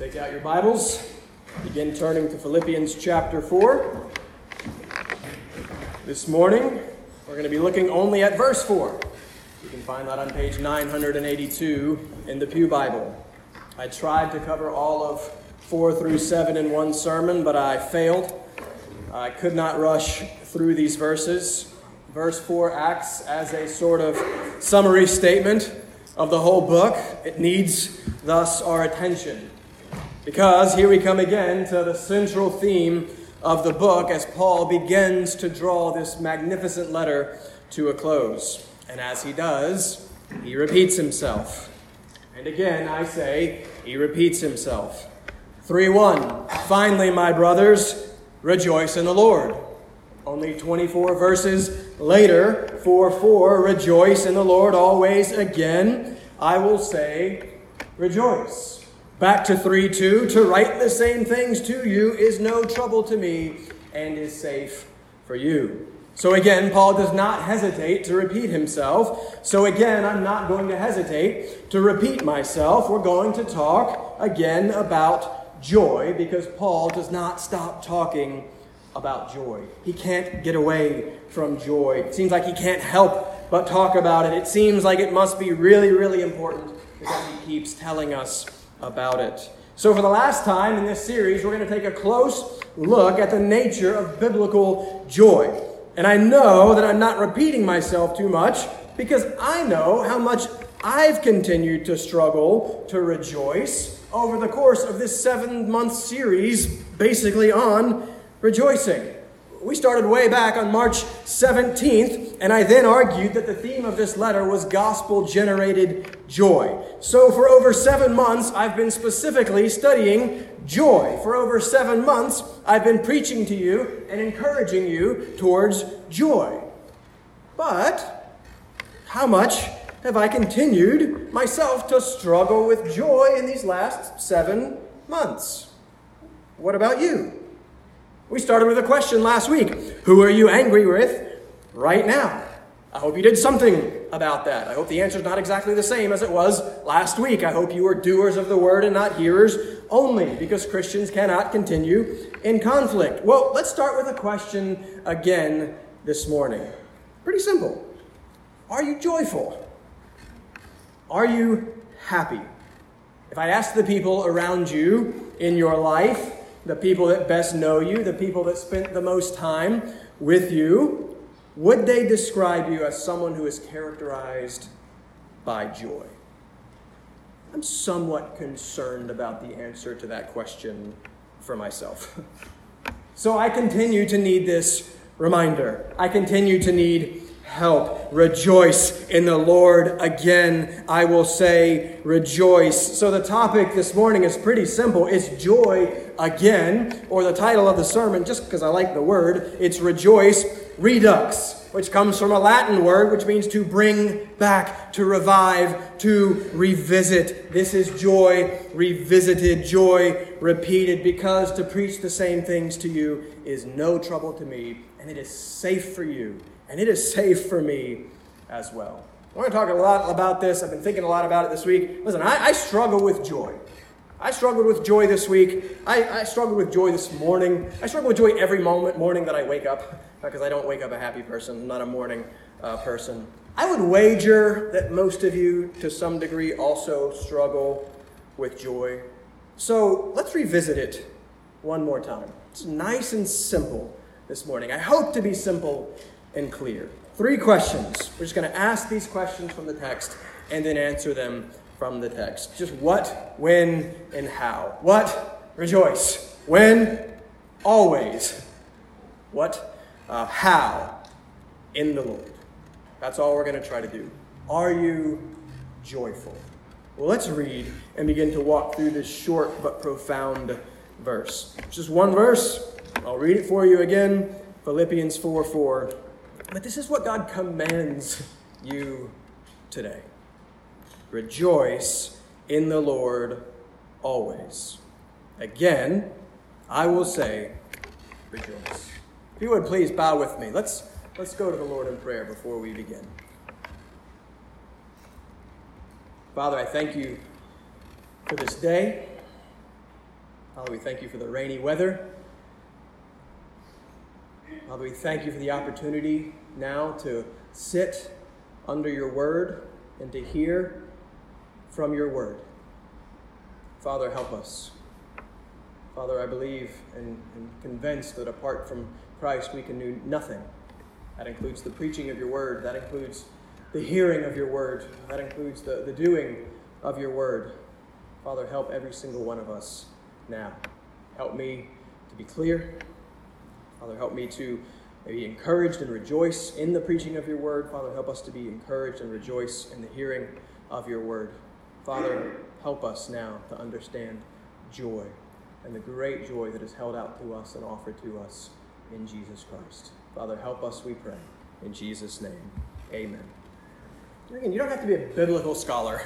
Take out your Bibles. Begin turning to Philippians chapter 4. This morning, we're going to be looking only at verse 4. You can find that on page 982 in the Pew Bible. I tried to cover all of 4 through 7 in one sermon, but I failed. I could not rush through these verses. Verse 4 acts as a sort of summary statement of the whole book. It needs, thus, our attention. Because here we come again to the central theme of the book as Paul begins to draw this magnificent letter to a close. And as he does, he repeats himself. And again, I say, he repeats himself. 3 1. Finally, my brothers, rejoice in the Lord. Only 24 verses later, 4 4, rejoice in the Lord always. Again, I will say, rejoice. Back to 3 2 To write the same things to you is no trouble to me and is safe for you. So again, Paul does not hesitate to repeat himself. So again, I'm not going to hesitate to repeat myself. We're going to talk again about joy because Paul does not stop talking about joy. He can't get away from joy. It seems like he can't help but talk about it. It seems like it must be really, really important because he keeps telling us about it. So, for the last time in this series, we're going to take a close look at the nature of biblical joy. And I know that I'm not repeating myself too much because I know how much I've continued to struggle to rejoice over the course of this seven month series, basically on rejoicing. We started way back on March 17th, and I then argued that the theme of this letter was gospel generated joy. So, for over seven months, I've been specifically studying joy. For over seven months, I've been preaching to you and encouraging you towards joy. But, how much have I continued myself to struggle with joy in these last seven months? What about you? We started with a question last week Who are you angry with right now? I hope you did something about that. I hope the answer is not exactly the same as it was last week. I hope you were doers of the word and not hearers only, because Christians cannot continue in conflict. Well, let's start with a question again this morning. Pretty simple. Are you joyful? Are you happy? If I ask the people around you in your life, the people that best know you, the people that spent the most time with you, would they describe you as someone who is characterized by joy? I'm somewhat concerned about the answer to that question for myself. so I continue to need this reminder. I continue to need help. Rejoice in the Lord. Again, I will say, rejoice. So, the topic this morning is pretty simple it's joy again, or the title of the sermon, just because I like the word, it's rejoice redux. Which comes from a Latin word which means to bring back, to revive, to revisit. This is joy revisited, joy repeated, because to preach the same things to you is no trouble to me, and it is safe for you and it is safe for me as well. I want to talk a lot about this. I've been thinking a lot about it this week. Listen, I, I struggle with joy. I struggled with joy this week. I, I struggled with joy this morning. I struggle with joy every moment, morning that I wake up, because I don't wake up a happy person. I'm not a morning uh, person. I would wager that most of you, to some degree, also struggle with joy. So let's revisit it one more time. It's nice and simple this morning. I hope to be simple and clear. Three questions. We're just going to ask these questions from the text and then answer them from the text. Just what, when, and how. What? Rejoice. When? Always. What? Uh, how? In the Lord. That's all we're going to try to do. Are you joyful? Well, let's read and begin to walk through this short but profound verse. Just one verse. I'll read it for you again Philippians 4 4. But this is what God commands you today rejoice in the Lord always. Again, I will say, rejoice. If you would please bow with me. Let's, let's go to the Lord in prayer before we begin. Father, I thank you for this day. Father, we thank you for the rainy weather. Father, we thank you for the opportunity now to sit under your word and to hear from your word. Father, help us. Father, I believe and, and convinced that apart from Christ, we can do nothing. That includes the preaching of your word, that includes the hearing of your word, that includes the, the doing of your word. Father, help every single one of us now. Help me to be clear. Father, help me to be encouraged and rejoice in the preaching of your word. Father, help us to be encouraged and rejoice in the hearing of your word. Father, help us now to understand joy and the great joy that is held out to us and offered to us in Jesus Christ. Father, help us, we pray. In Jesus' name, amen. Again, you don't have to be a biblical scholar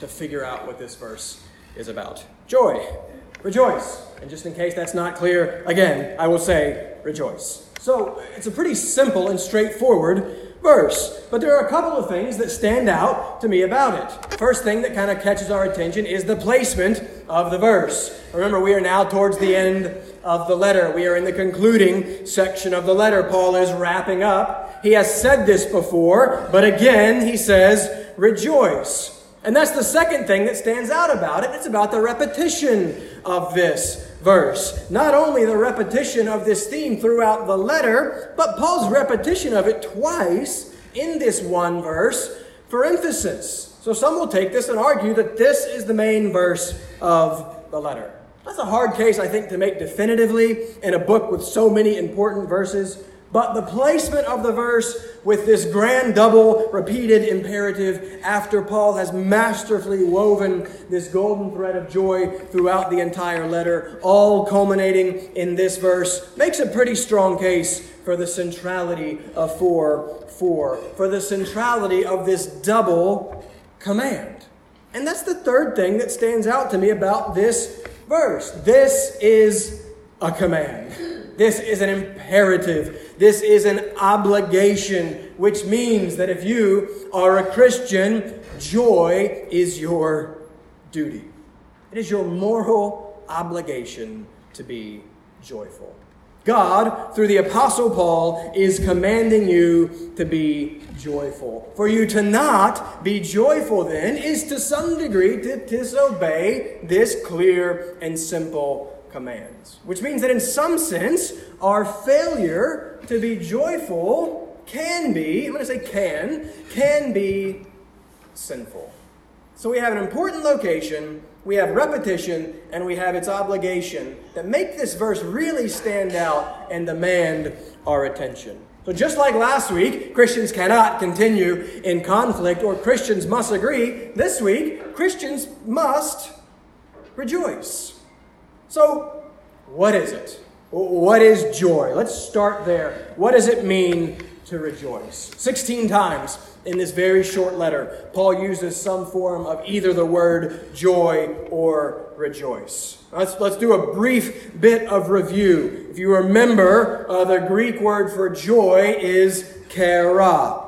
to figure out what this verse is about. Joy, rejoice. And just in case that's not clear, again, I will say rejoice. So it's a pretty simple and straightforward verse. But there are a couple of things that stand out to me about it. First thing that kind of catches our attention is the placement of the verse. Remember, we are now towards the end of the letter. We are in the concluding section of the letter. Paul is wrapping up. He has said this before, but again, he says, rejoice. And that's the second thing that stands out about it. It's about the repetition of this verse. Not only the repetition of this theme throughout the letter, but Paul's repetition of it twice in this one verse for emphasis. So some will take this and argue that this is the main verse of the letter. That's a hard case, I think, to make definitively in a book with so many important verses. But the placement of the verse with this grand double repeated imperative after Paul has masterfully woven this golden thread of joy throughout the entire letter, all culminating in this verse, makes a pretty strong case for the centrality of 4 4, for the centrality of this double command. And that's the third thing that stands out to me about this verse. This is a command. This is an imperative. This is an obligation, which means that if you are a Christian, joy is your duty. It is your moral obligation to be joyful. God, through the Apostle Paul, is commanding you to be joyful. For you to not be joyful, then, is to some degree to disobey this clear and simple commands. Which means that in some sense, our failure to be joyful can be, I'm going to say can, can be sinful. So we have an important location, we have repetition, and we have its obligation that make this verse really stand out and demand our attention. So, just like last week, Christians cannot continue in conflict or Christians must agree, this week, Christians must rejoice. So, what is it? What is joy? Let's start there. What does it mean to rejoice? 16 times in this very short letter, Paul uses some form of either the word joy or rejoice. Let's, let's do a brief bit of review. If you remember, uh, the Greek word for joy is chara,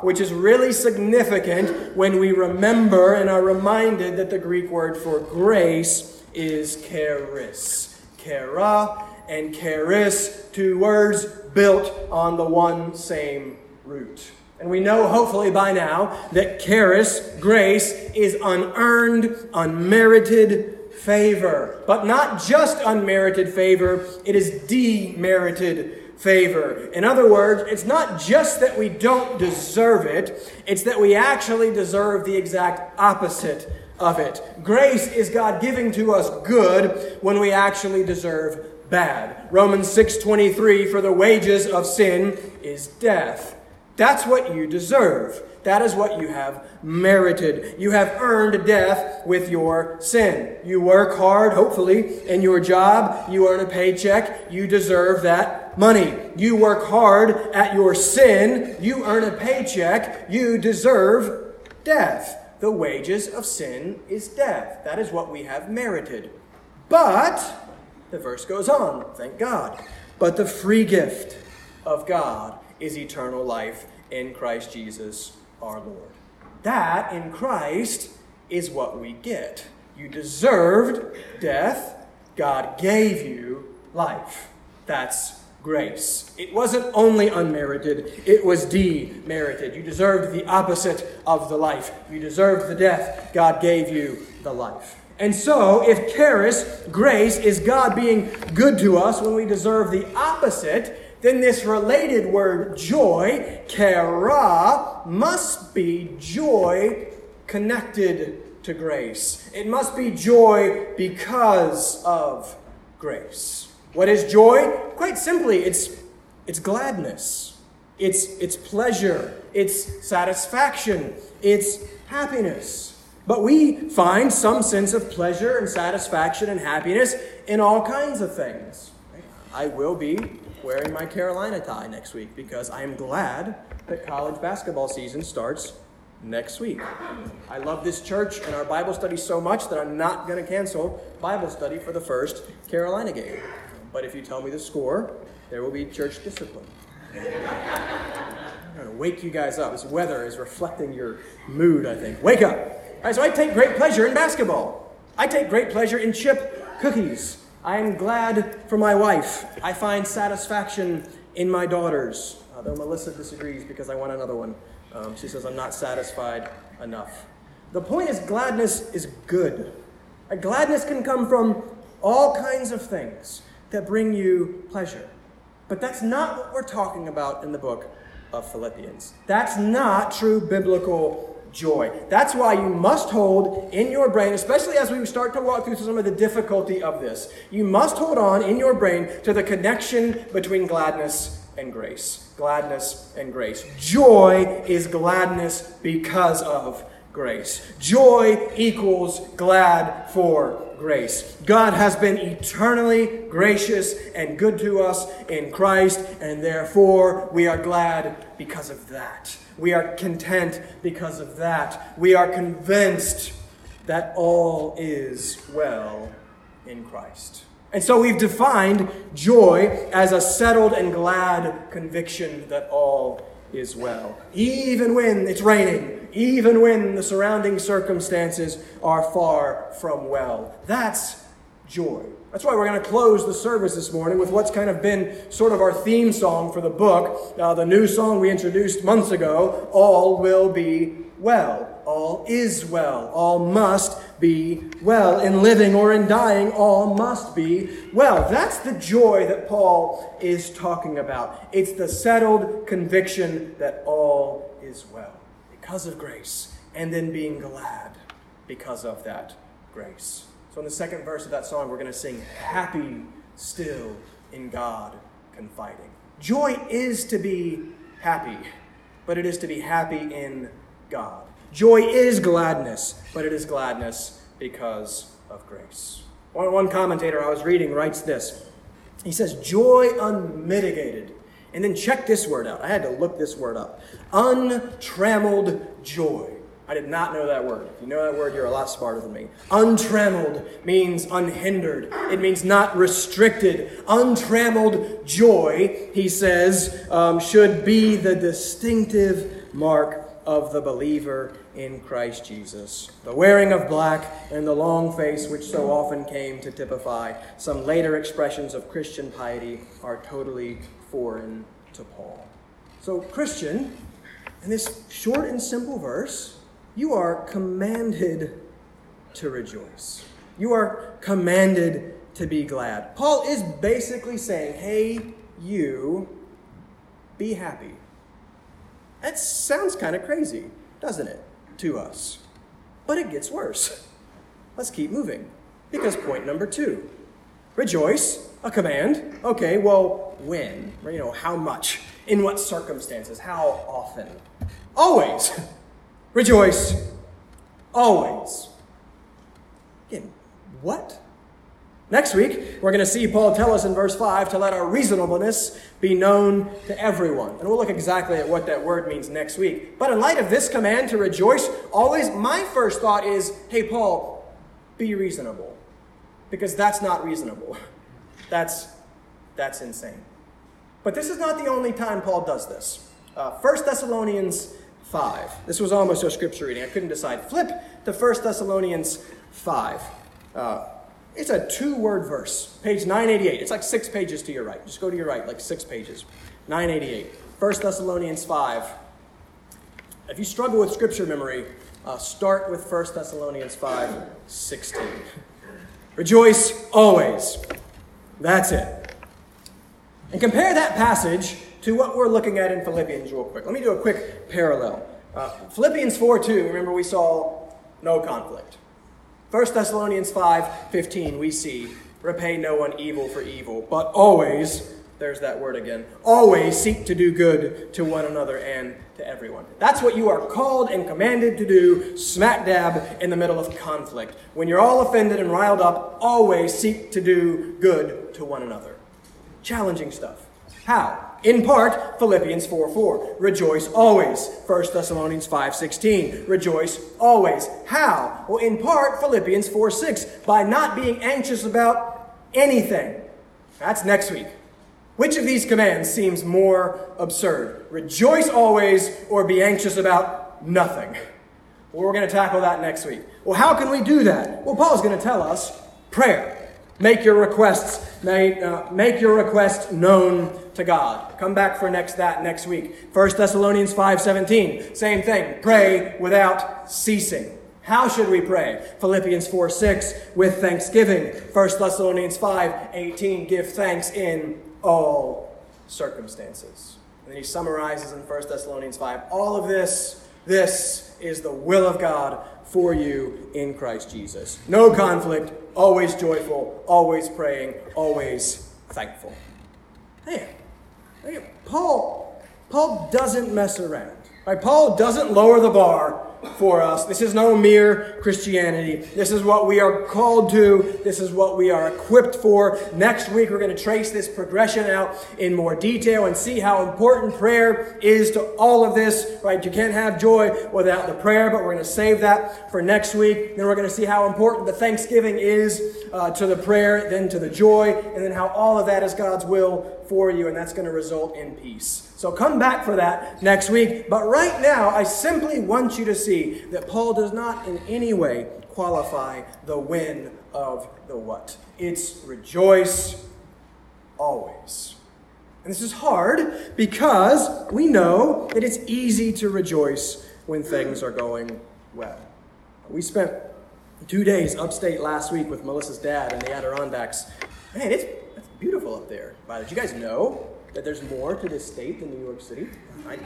which is really significant when we remember and are reminded that the Greek word for grace is charis. Chara and charis, two words built on the one same root. And we know, hopefully by now, that charis, grace, is unearned, unmerited favor. But not just unmerited favor, it is demerited favor. In other words, it's not just that we don't deserve it, it's that we actually deserve the exact opposite of it. Grace is God giving to us good when we actually deserve bad. Romans 6:23 for the wages of sin is death. That's what you deserve. That is what you have merited. You have earned death with your sin. You work hard, hopefully, in your job. You earn a paycheck. You deserve that money. You work hard at your sin. You earn a paycheck. You deserve death. The wages of sin is death. That is what we have merited. But, the verse goes on, thank God. But the free gift of God is eternal life in Christ Jesus our Lord. That in Christ is what we get. You deserved death, God gave you life. That's grace. It wasn't only unmerited, it was demerited. You deserved the opposite of the life. You deserved the death. God gave you the life. And so, if charis, grace, is God being good to us when we deserve the opposite, then this related word joy, chara, must be joy connected to grace. It must be joy because of grace. What is joy? Quite simply, it's, it's gladness, it's, it's pleasure, it's satisfaction, it's happiness. But we find some sense of pleasure and satisfaction and happiness in all kinds of things. I will be wearing my Carolina tie next week because I am glad that college basketball season starts next week. I love this church and our Bible study so much that I'm not going to cancel Bible study for the first Carolina game. But if you tell me the score, there will be church discipline. I'm going to wake you guys up. This weather is reflecting your mood, I think. Wake up! Right, so I take great pleasure in basketball. I take great pleasure in chip cookies. I am glad for my wife. I find satisfaction in my daughters. Although Melissa disagrees because I want another one. Um, she says I'm not satisfied enough. The point is, gladness is good. Gladness can come from all kinds of things that bring you pleasure. But that's not what we're talking about in the book of Philippians. That's not true biblical joy. That's why you must hold in your brain, especially as we start to walk through some of the difficulty of this, you must hold on in your brain to the connection between gladness and grace. Gladness and grace. Joy is gladness because of grace. Joy equals glad for grace. God has been eternally gracious and good to us in Christ, and therefore we are glad because of that. We are content because of that. We are convinced that all is well in Christ. And so we've defined joy as a settled and glad conviction that all is well. Even when it's raining, even when the surrounding circumstances are far from well. That's joy. That's why we're going to close the service this morning with what's kind of been sort of our theme song for the book, uh, the new song we introduced months ago All Will Be Well. All is well. All must be well. In living or in dying, all must be well. That's the joy that Paul is talking about. It's the settled conviction that all is well because of grace, and then being glad because of that grace. So, in the second verse of that song, we're going to sing, Happy Still in God Confiding. Joy is to be happy, but it is to be happy in God. Joy is gladness, but it is gladness because of grace. One, one commentator I was reading writes this He says, Joy unmitigated. And then check this word out. I had to look this word up. Untrammeled joy. I did not know that word. If you know that word, you're a lot smarter than me. Untrammeled means unhindered, it means not restricted. Untrammeled joy, he says, um, should be the distinctive mark of the believer in Christ Jesus. The wearing of black and the long face, which so often came to typify some later expressions of Christian piety, are totally foreign to Paul. So, Christian, in this short and simple verse, you are commanded to rejoice. You are commanded to be glad. Paul is basically saying, hey, you, be happy. That sounds kind of crazy, doesn't it, to us? But it gets worse. Let's keep moving. Because point number two rejoice, a command. Okay, well, when? You know, how much? In what circumstances? How often? Always. Rejoice always. Again, what? Next week, we're going to see Paul tell us in verse 5 to let our reasonableness be known to everyone. And we'll look exactly at what that word means next week. But in light of this command to rejoice, always my first thought is hey, Paul, be reasonable. Because that's not reasonable. That's, that's insane. But this is not the only time Paul does this. Uh, 1 Thessalonians 5. This was almost a scripture reading. I couldn't decide. Flip to 1 Thessalonians 5. Uh, It's a two word verse, page 988. It's like six pages to your right. Just go to your right, like six pages. 988. 1 Thessalonians 5. If you struggle with scripture memory, uh, start with 1 Thessalonians 5 16. Rejoice always. That's it. And compare that passage to what we're looking at in Philippians, real quick. Let me do a quick parallel. Uh, Philippians 4 2, remember we saw no conflict. 1 Thessalonians 5 15, we see, repay no one evil for evil, but always, there's that word again, always seek to do good to one another and to everyone. That's what you are called and commanded to do smack dab in the middle of conflict. When you're all offended and riled up, always seek to do good to one another. Challenging stuff. How? In part, Philippians 4 4. Rejoice always. 1 Thessalonians 5 16. Rejoice always. How? Well, in part, Philippians 4 6. By not being anxious about anything. That's next week. Which of these commands seems more absurd? Rejoice always or be anxious about nothing? Well, we're going to tackle that next week. Well, how can we do that? Well, Paul's going to tell us prayer. Make your requests, make, uh, make your request known to God. Come back for next that next week. 1 Thessalonians 5:17. Same thing. Pray without ceasing. How should we pray? Philippians 4 6 with thanksgiving. 1 Thessalonians 5 18. Give thanks in all circumstances. And then he summarizes in 1 Thessalonians 5 all of this, this is the will of God for you in Christ Jesus. No conflict, always joyful, always praying, always thankful. Man, Paul, Paul doesn't mess around. Right? Paul doesn't lower the bar for us. This is no mere Christianity. This is what we are called to. This is what we are equipped for. Next week, we're going to trace this progression out in more detail and see how important prayer is to all of this, right? You can't have joy without the prayer, but we're going to save that for next week. Then we're going to see how important the thanksgiving is uh, to the prayer, then to the joy, and then how all of that is God's will for you, and that's going to result in peace. So come back for that next week. But right now, I simply want you to see that Paul does not in any way qualify the when of the what. It's rejoice always. And this is hard because we know that it's easy to rejoice when things are going well. We spent two days upstate last week with Melissa's dad in the Adirondacks. Man, it's beautiful up there. By the way. you guys know that there's more to this state than New York City? I,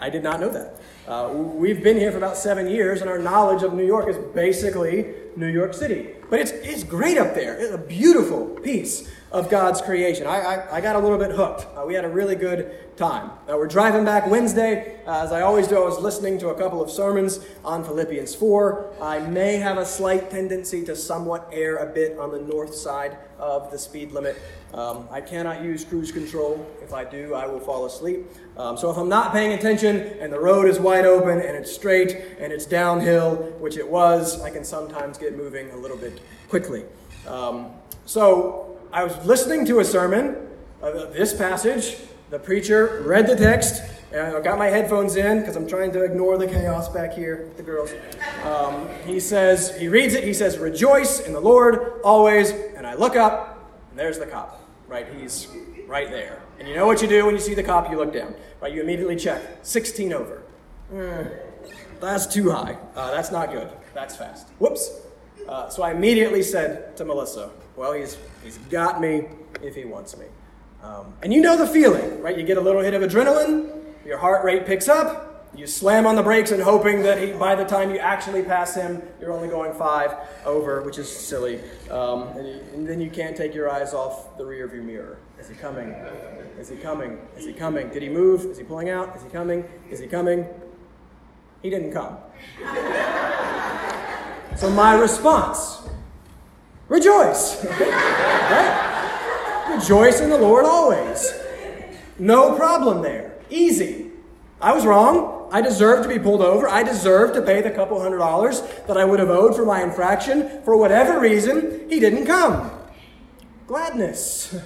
I did not know that. Uh, we've been here for about seven years, and our knowledge of New York is basically New York City. But it's, it's great up there. It's a beautiful piece of God's creation. I, I, I got a little bit hooked. Uh, we had a really good time. Uh, we're driving back Wednesday. Uh, as I always do, I was listening to a couple of sermons on Philippians 4. I may have a slight tendency to somewhat err a bit on the north side of the speed limit. Um, I cannot use cruise control. If I do, I will fall asleep. Um, so if I'm not paying attention and the road is wide open and it's straight and it's downhill, which it was, I can sometimes get moving a little bit quickly. Um, so I was listening to a sermon, uh, this passage. The preacher read the text, and I got my headphones in because I'm trying to ignore the chaos back here with the girls. Um, he says, he reads it, he says, Rejoice in the Lord always. And I look up, and there's the cop, right? He's right there. And you know what you do when you see the cop? You look down, right? You immediately check 16 over. Mm, that's too high. Uh, that's not good. That's fast. Whoops. Uh, so I immediately said to Melissa, Well, he's He's got me if he wants me. Um, and you know the feeling, right? You get a little hit of adrenaline, your heart rate picks up, you slam on the brakes and hoping that he, by the time you actually pass him, you're only going five over, which is silly. Um, and, you, and, then you can't take your eyes off the rear view mirror. Is he coming? Is he coming? Is he coming? Did he move? Is he pulling out? Is he coming? Is he coming? He didn't come. so my response Rejoice. right? Rejoice in the Lord always. No problem there. Easy. I was wrong. I deserve to be pulled over. I deserve to pay the couple hundred dollars that I would have owed for my infraction. For whatever reason, he didn't come. Gladness.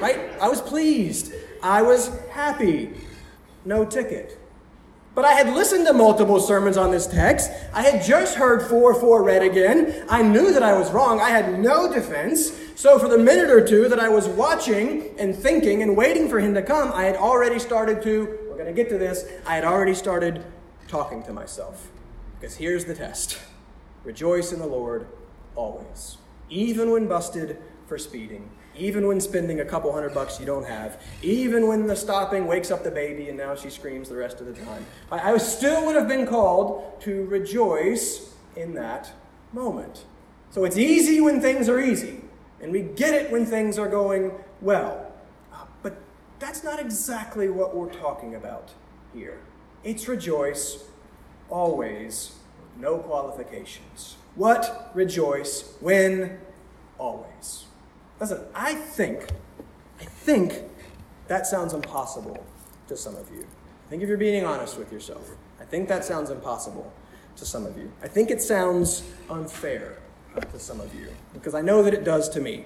Right? I was pleased. I was happy. No ticket. But I had listened to multiple sermons on this text. I had just heard 4 4 read again. I knew that I was wrong. I had no defense. So, for the minute or two that I was watching and thinking and waiting for him to come, I had already started to, we're going to get to this, I had already started talking to myself. Because here's the test rejoice in the Lord always, even when busted for speeding even when spending a couple hundred bucks you don't have, even when the stopping wakes up the baby and now she screams the rest of the time. I, still would have been called to rejoice in that moment. So it's easy when things are easy, and we get it when things are going well. Uh, but that's not exactly what we're talking about here. It's rejoice always, no qualifications. What rejoice when always. Listen, I think, I think that sounds impossible to some of you. I think if you're being honest with yourself, I think that sounds impossible to some of you. I think it sounds unfair to some of you, because I know that it does to me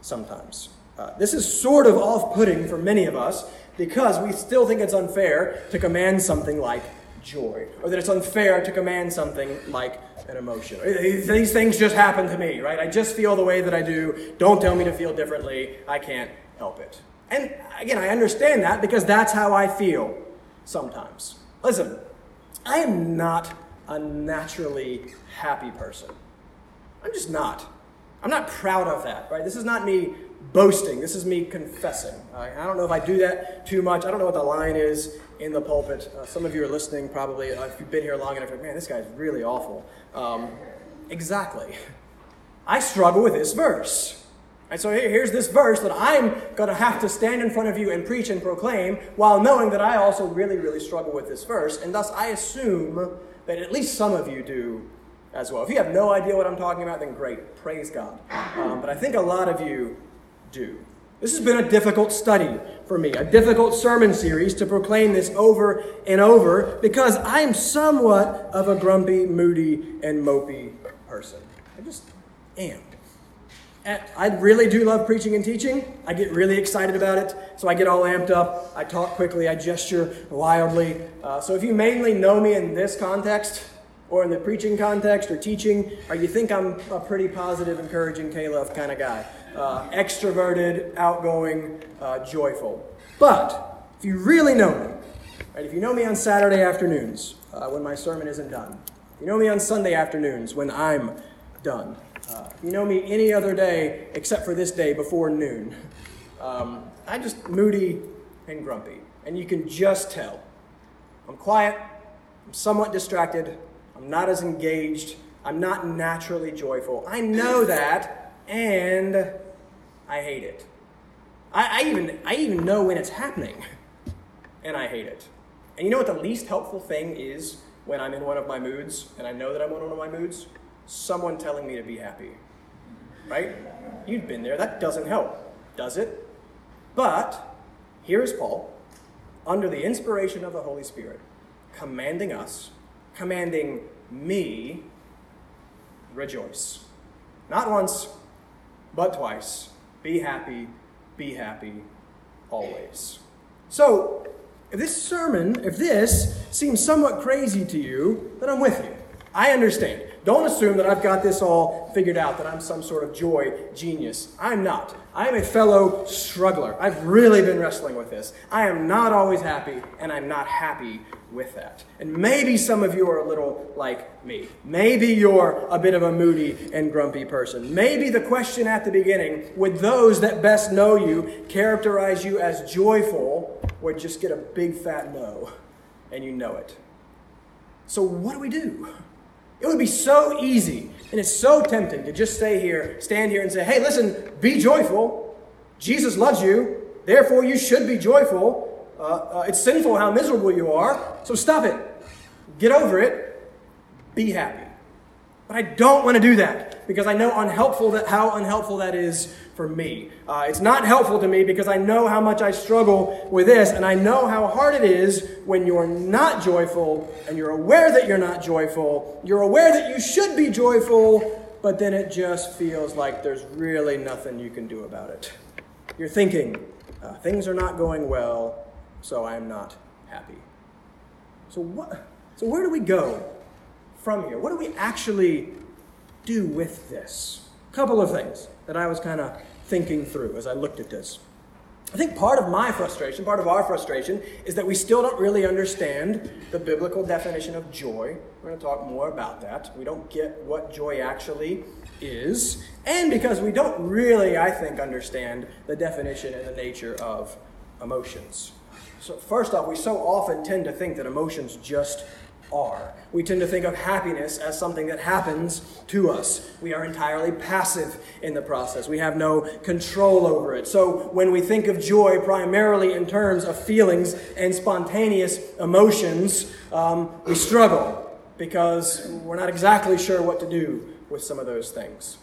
sometimes. Uh, this is sort of off putting for many of us because we still think it's unfair to command something like joy, or that it's unfair to command something like an emotion. These things just happen to me, right? I just feel the way that I do. Don't tell me to feel differently. I can't help it. And again, I understand that because that's how I feel sometimes. Listen, I am not a naturally happy person. I'm just not. I'm not proud of that, right? This is not me boasting. This is me confessing. I, don't know if I do that too much. I don't know what the line is in the pulpit. Uh, some of you are listening probably, uh, if you've been here long enough, man, this guy's really awful. Um, exactly. I struggle with this verse. And so here's this verse that I'm going to have to stand in front of you and preach and proclaim while knowing that I also really, really struggle with this verse. And thus I assume that at least some of you do as well. If you have no idea what I'm talking about, then great. Praise God. Um, but I think a lot of you do. This has been a difficult study for me, a difficult sermon series to proclaim this over and over because I'm somewhat of a grumpy, moody, and mopey person. I just am. I really do love preaching and teaching. I get really excited about it, so I get all amped up. I talk quickly, I gesture wildly. Uh, so if you mainly know me in this context, or in the preaching context or teaching, or you think I'm a pretty positive, encouraging K-Love kind of guy uh, extroverted, outgoing, uh, joyful. But if you really know me, right, if you know me on Saturday afternoons uh, when my sermon isn't done, if you know me on Sunday afternoons when I'm done, uh, you know me any other day except for this day before noon, um, I'm just moody and grumpy. And you can just tell. I'm quiet, I'm somewhat distracted, I'm not as engaged, I'm not naturally joyful. I know that, and I hate it. I, I, even, I even know when it's happening, and I hate it. And you know what the least helpful thing is when I'm in one of my moods, and I know that I'm in one of my moods? Someone telling me to be happy. Right? You've been there. That doesn't help, does it? But here is Paul, under the inspiration of the Holy Spirit, commanding us, commanding me, rejoice. Not once, but twice be happy, be happy always. So, if this sermon, if this seems somewhat crazy to you, then I'm with you. I understand. Don't assume that I've got this all figured out, that I'm some sort of joy genius. I'm not. I am a fellow struggler. I've really been wrestling with this. I am not always happy, and I'm not happy with that. And maybe some of you are a little like me. Maybe you're a bit of a moody and grumpy person. Maybe the question at the beginning, would those that best know you characterize you as joyful, would just get a big fat no, and you know it. So, what do we do? It would be so easy and it's so tempting to just stay here, stand here and say, hey, listen, be joyful. Jesus loves you. Therefore, you should be joyful. Uh, uh, it's sinful how miserable you are. So stop it. Get over it. Be happy. But I don't want to do that because I know unhelpful that, how unhelpful that is for me. Uh, it's not helpful to me because I know how much I struggle with this, and I know how hard it is when you're not joyful and you're aware that you're not joyful. You're aware that you should be joyful, but then it just feels like there's really nothing you can do about it. You're thinking, uh, things are not going well, so I'm not happy. So, what, so where do we go from here? What do we actually do with this? A couple of things that I was kind of thinking through as I looked at this. I think part of my frustration, part of our frustration, is that we still don't really understand the biblical definition of joy. We're going to talk more about that. We don't get what joy actually is, and because we don't really, I think, understand the definition and the nature of emotions. So, first off, we so often tend to think that emotions just are. We tend to think of happiness as something that happens to us. We are entirely passive in the process. We have no control over it. So when we think of joy primarily in terms of feelings and spontaneous emotions, um, we struggle because we're not exactly sure what to do with some of those things.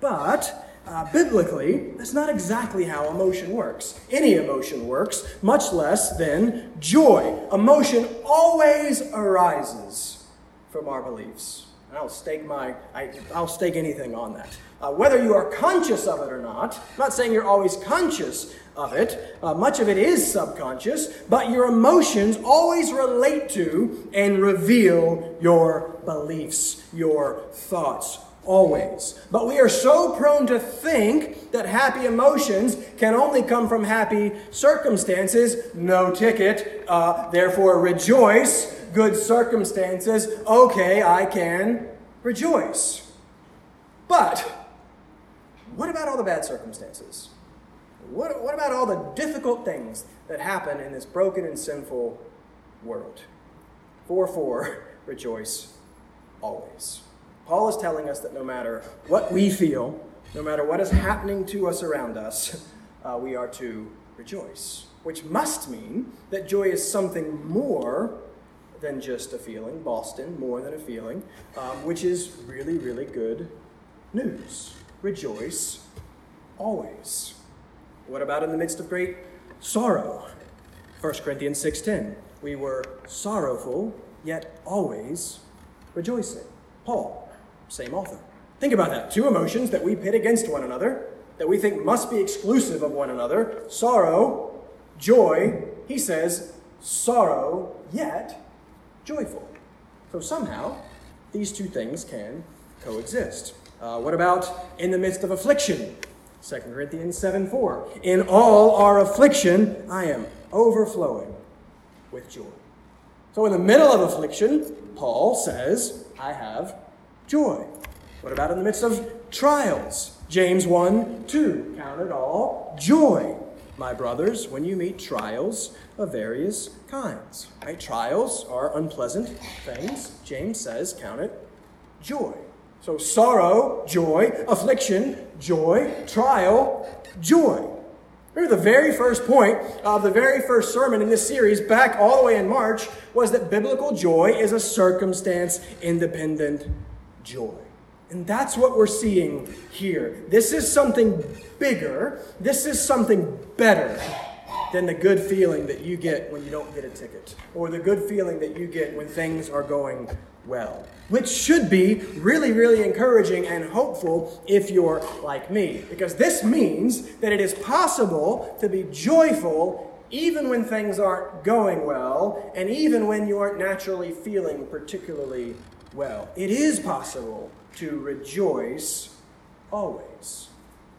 But uh, biblically, that's not exactly how emotion works. Any emotion works, much less than joy. Emotion always arises from our beliefs. And I'll stake my, I, will stake anything on that. Uh, whether you are conscious of it or not, I'm not saying you're always conscious of it. Uh, much of it is subconscious, but your emotions always relate to and reveal your beliefs, your thoughts, always. But we are so prone to think that happy emotions can only come from happy circumstances. No ticket. Uh, therefore, rejoice. Good circumstances. Okay, I can rejoice. But what about all the bad circumstances? What, what about all the difficult things that happen in this broken and sinful world? 4 4, rejoice always. Paul is telling us that no matter what we feel, no matter what is happening to us around us, uh, we are to rejoice. Which must mean that joy is something more than just a feeling, Boston, more than a feeling, um, which is really, really good news. Rejoice always. What about in the midst of great sorrow? 1 Corinthians 6:10. We were sorrowful, yet always rejoicing. Paul, same author. Think about that. Two emotions that we pit against one another, that we think must be exclusive of one another sorrow, joy. He says, sorrow, yet joyful. So somehow, these two things can coexist. Uh, what about in the midst of affliction? 2 Corinthians 7 4. In all our affliction, I am overflowing with joy. So, in the middle of affliction, Paul says, I have joy. What about in the midst of trials? James 1 2. Count it all joy, my brothers, when you meet trials of various kinds. Right? Trials are unpleasant things. James says, count it joy. So sorrow, joy, affliction, joy, trial, joy. Remember, the very first point of the very first sermon in this series, back all the way in March, was that biblical joy is a circumstance independent joy. And that's what we're seeing here. This is something bigger, this is something better than the good feeling that you get when you don't get a ticket, or the good feeling that you get when things are going well, which should be really, really encouraging and hopeful if you're like me, because this means that it is possible to be joyful even when things aren't going well, and even when you aren't naturally feeling particularly well. It is possible to rejoice always.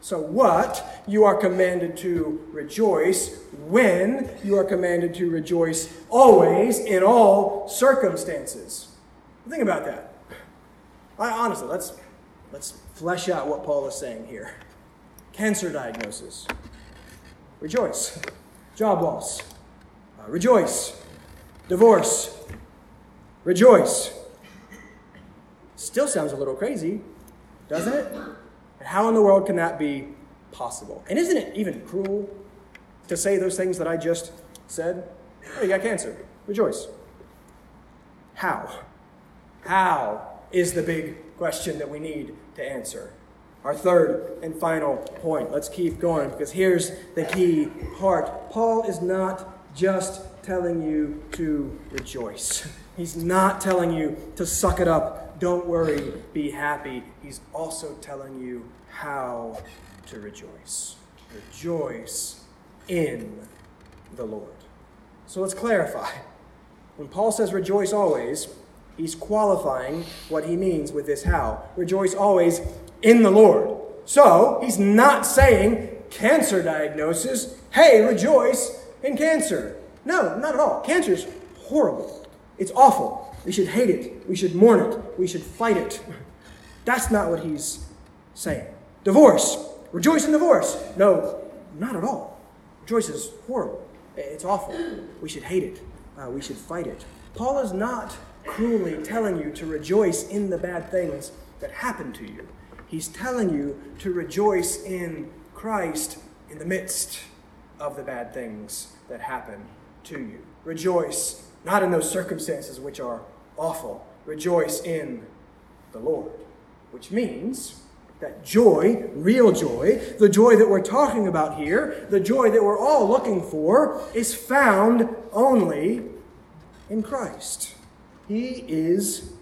So, what? You are commanded to rejoice when you are commanded to rejoice always in all circumstances. Think about that. I, honestly, let's, let's flesh out what Paul is saying here. Cancer diagnosis. Rejoice. Job loss. Uh, rejoice. Divorce. Rejoice. Still sounds a little crazy, doesn't it? And how in the world can that be possible? And isn't it even cruel to say those things that I just said? Oh, you got cancer. Rejoice. How? How is the big question that we need to answer? Our third and final point. Let's keep going because here's the key part. Paul is not just telling you to rejoice. He's not telling you to suck it up, don't worry, be happy. He's also telling you how to rejoice. Rejoice in the Lord. So let's clarify. When Paul says rejoice always, he's qualifying what he means with this how. Rejoice always in the Lord. So, he's not saying cancer diagnosis, hey, rejoice in cancer. No, not at all. Cancer is horrible. It's awful. We should hate it. We should mourn it. We should fight it. That's not what he's saying. Divorce. Rejoice in divorce. No, not at all. Rejoice is horrible. It's awful. We should hate it. Uh, we should fight it. Paul is not cruelly telling you to rejoice in the bad things that happen to you. He's telling you to rejoice in Christ in the midst of the bad things that happen to you. Rejoice not in those circumstances which are awful. Rejoice in the Lord, which means that joy, real joy, the joy that we're talking about here, the joy that we're all looking for, is found only in Christ. He is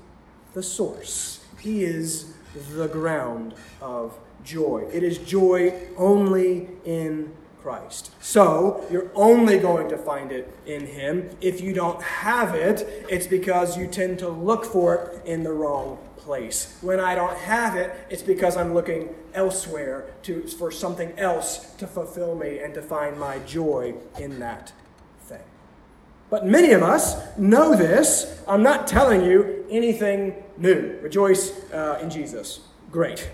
the source, He is the ground of joy. It is joy only in Christ. So, you're only going to find it in Him. If you don't have it, it's because you tend to look for it in the wrong place. When I don't have it, it's because I'm looking elsewhere to, for something else to fulfill me and to find my joy in that thing. But many of us know this. I'm not telling you anything new. Rejoice uh, in Jesus. Great.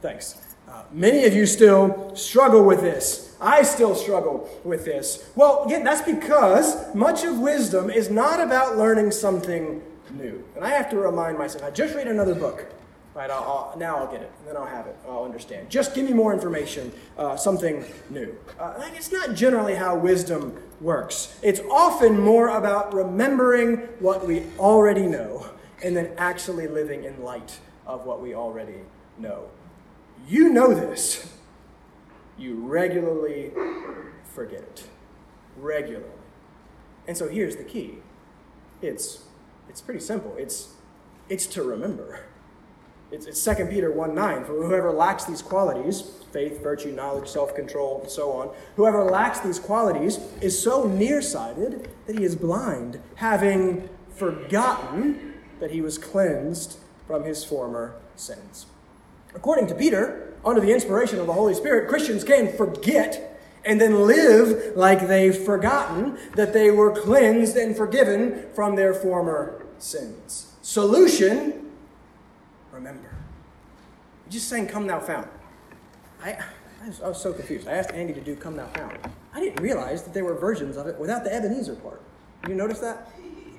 Thanks. Uh, many of you still struggle with this. I still struggle with this. Well, again, that's because much of wisdom is not about learning something new. And I have to remind myself, I just read another book. Right, I'll, I'll, now I'll get it, and then I'll have it. I'll understand. Just give me more information, uh, something new. Uh, it's not generally how wisdom works. It's often more about remembering what we already know and then actually living in light of what we already know. You know this. You regularly forget it. Regularly. And so here's the key it's it's pretty simple. It's, it's to remember. It's, it's 2 Peter 1 9. For whoever lacks these qualities, faith, virtue, knowledge, self control, and so on, whoever lacks these qualities is so nearsighted that he is blind, having forgotten that he was cleansed from his former sins. According to Peter, under the inspiration of the Holy Spirit, Christians can forget and then live like they've forgotten that they were cleansed and forgiven from their former sins. Solution remember. Just saying, Come Thou Fount. I, I, was, I was so confused. I asked Andy to do Come Thou Fount. I didn't realize that there were versions of it without the Ebenezer part. You notice that?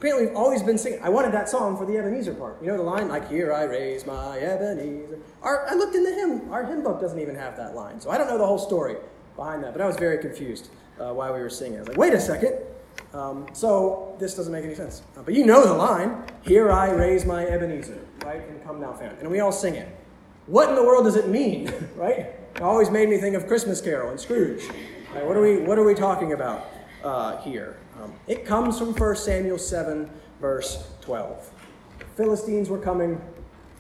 Apparently, we've always been singing. I wanted that song for the Ebenezer part. You know the line, like, Here I raise my Ebenezer. Our, I looked in the hymn. Our hymn book doesn't even have that line. So I don't know the whole story behind that. But I was very confused uh, why we were singing. I was like, wait a second. Um, so this doesn't make any sense. Uh, but you know the line, Here I raise my Ebenezer, right? And come Thou Fount. And we all sing it. What in the world does it mean, right? It always made me think of Christmas Carol and Scrooge. Right, what, are we, what are we talking about uh, here? It comes from 1 Samuel 7, verse 12. The Philistines were coming.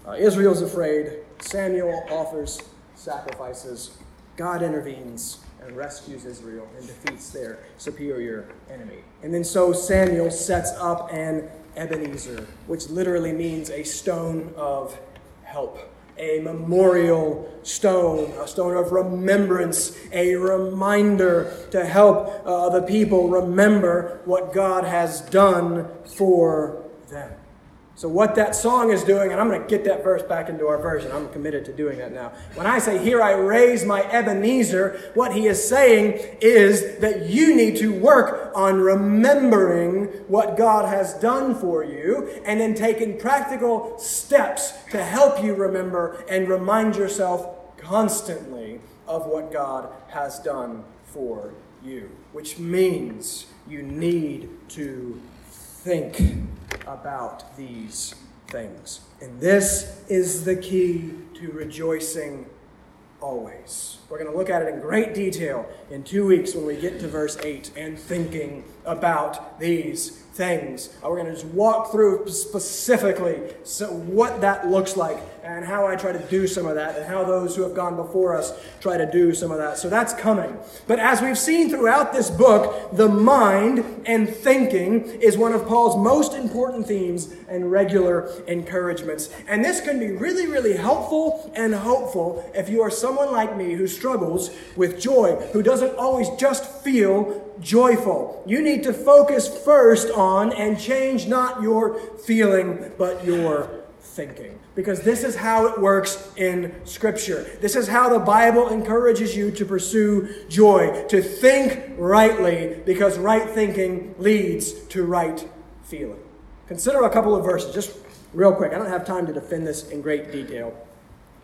Uh, Israel's afraid. Samuel offers sacrifices. God intervenes and rescues Israel and defeats their superior enemy. And then so Samuel sets up an Ebenezer, which literally means a stone of help, a memorial stone, a stone of remembrance, a reminder to help uh, the people remember what God has done for them. So, what that song is doing, and I'm going to get that verse back into our version. I'm committed to doing that now. When I say, Here I raise my Ebenezer, what he is saying is that you need to work on remembering what God has done for you and then taking practical steps to help you remember and remind yourself constantly of what God has done for you, which means you need to think about these things. And this is the key to rejoicing always. We're going to look at it in great detail in two weeks when we get to verse 8 and thinking about these things. Uh, we're going to just walk through specifically so what that looks like and how I try to do some of that and how those who have gone before us try to do some of that. So that's coming. But as we've seen throughout this book, the mind and thinking is one of Paul's most important themes and regular encouragements. And this can be really, really helpful and hopeful if you are someone like me who struggles with joy, who doesn't always just feel joyful. You need to focus first on and change not your feeling, but your thinking. Because this is how it works in Scripture. This is how the Bible encourages you to pursue joy, to think rightly, because right thinking leads to right feeling. Consider a couple of verses, just real quick. I don't have time to defend this in great detail.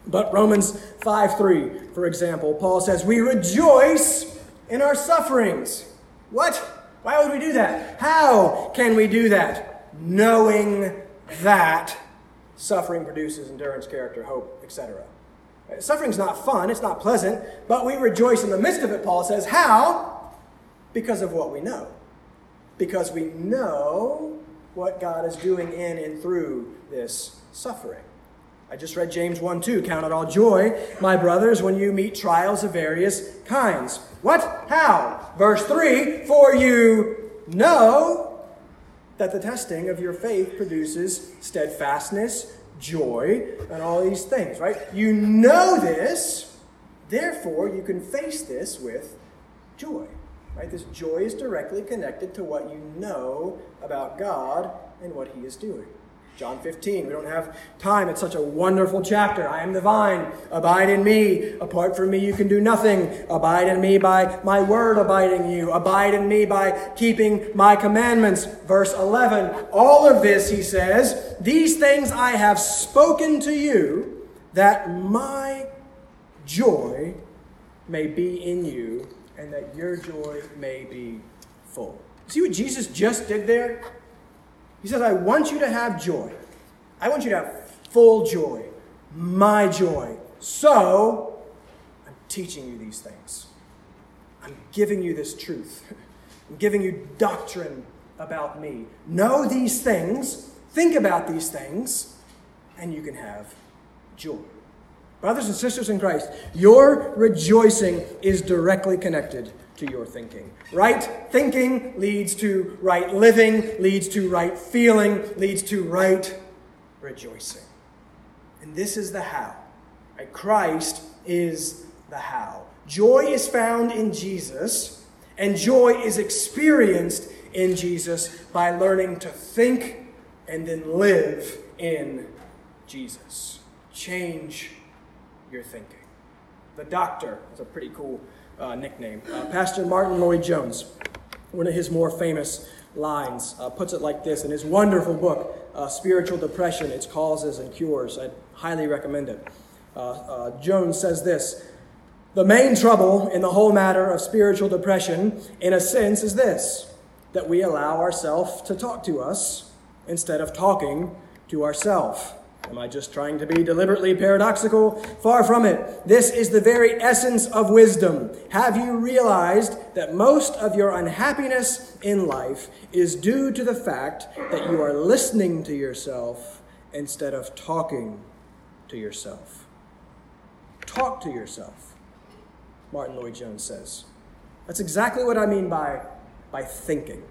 But Romans 5 3, for example, Paul says, We rejoice in our sufferings what? Why would we do that? How can we do that? Knowing that suffering produces endurance, character, hope, etc. Uh, suffering's not fun, it's not pleasant, but we rejoice in the midst of it, Paul says. How? Because of what we know. Because we know what God is doing in and through this suffering. I just read James 1 2. Count it all joy, my brothers, when you meet trials of various kinds. What? How? Verse 3 For you know that the testing of your faith produces steadfastness, joy, and all these things, right? You know this, therefore you can face this with joy. Right? This joy is directly connected to what you know about God and what He is doing. John 15. We don't have time. It's such a wonderful chapter. I am the vine. Abide in me. Apart from me, you can do nothing. Abide in me by my word abiding you. Abide in me by keeping my commandments. Verse 11. All of this, he says, these things I have spoken to you that my joy may be in you and that your joy may be full. See what Jesus just did there? He says, I want you to have joy. I want you to have full joy, my joy. So, I'm teaching you these things. I'm giving you this truth. I'm giving you doctrine about me. Know these things, think about these things, and you can have joy. Brothers and sisters in Christ, your rejoicing is directly connected to your thinking. Right thinking leads to right living, leads to right feeling, leads to right rejoicing. And this is the how. Right? Christ is the how. Joy is found in Jesus, and joy is experienced in Jesus by learning to think and then live in Jesus. Change your thinking. The doctor is a pretty cool uh, nickname. Uh, Pastor Martyn Lloyd-Jones, one of his more famous lines, uh, puts it like this in his wonderful book, uh, Spiritual Depression Its Causes and Cures. I highly recommend it. Uh, uh, Jones says this The main trouble in the whole matter of spiritual depression, in a sense, is this that we allow ourselves to talk to us instead of talking to ourselves. Am I just trying to be deliberately paradoxical? Far from it. This is the very essence of wisdom. Have you realized that most of your unhappiness in life is due to the fact that you are listening to yourself instead of talking to yourself? Talk to yourself, Martyn Lloyd-Jones says. That's exactly what I mean by, by thinking.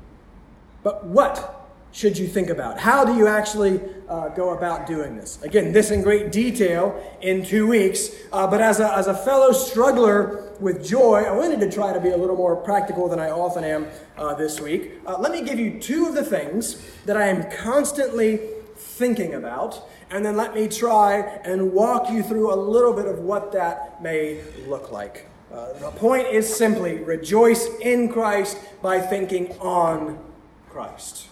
But what should you think about? How do you actually uh, go about doing this? Again, this in great detail in two weeks, uh, but as a, as a fellow struggler with joy, I wanted to try to be a little more practical than I often am uh, this week. Uh, let me give you two of the things that I am constantly thinking about, and then let me try and walk you through a little bit of what that may look like. Uh, the point is simply rejoice in Christ by thinking on Christ.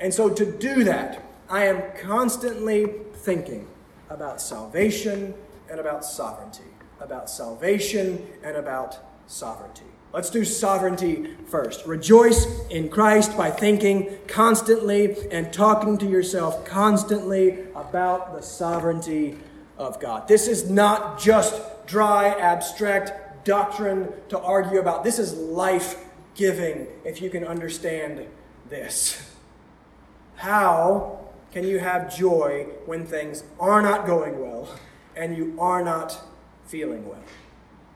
And so to do that, I am constantly thinking about salvation and about sovereignty. About salvation and about sovereignty. Let's do sovereignty first. Rejoice in Christ by thinking constantly and talking to yourself constantly about the sovereignty of God. This is not just dry, abstract doctrine to argue about. This is life giving if you can understand this. How can you have joy when things are not going well and you are not feeling well?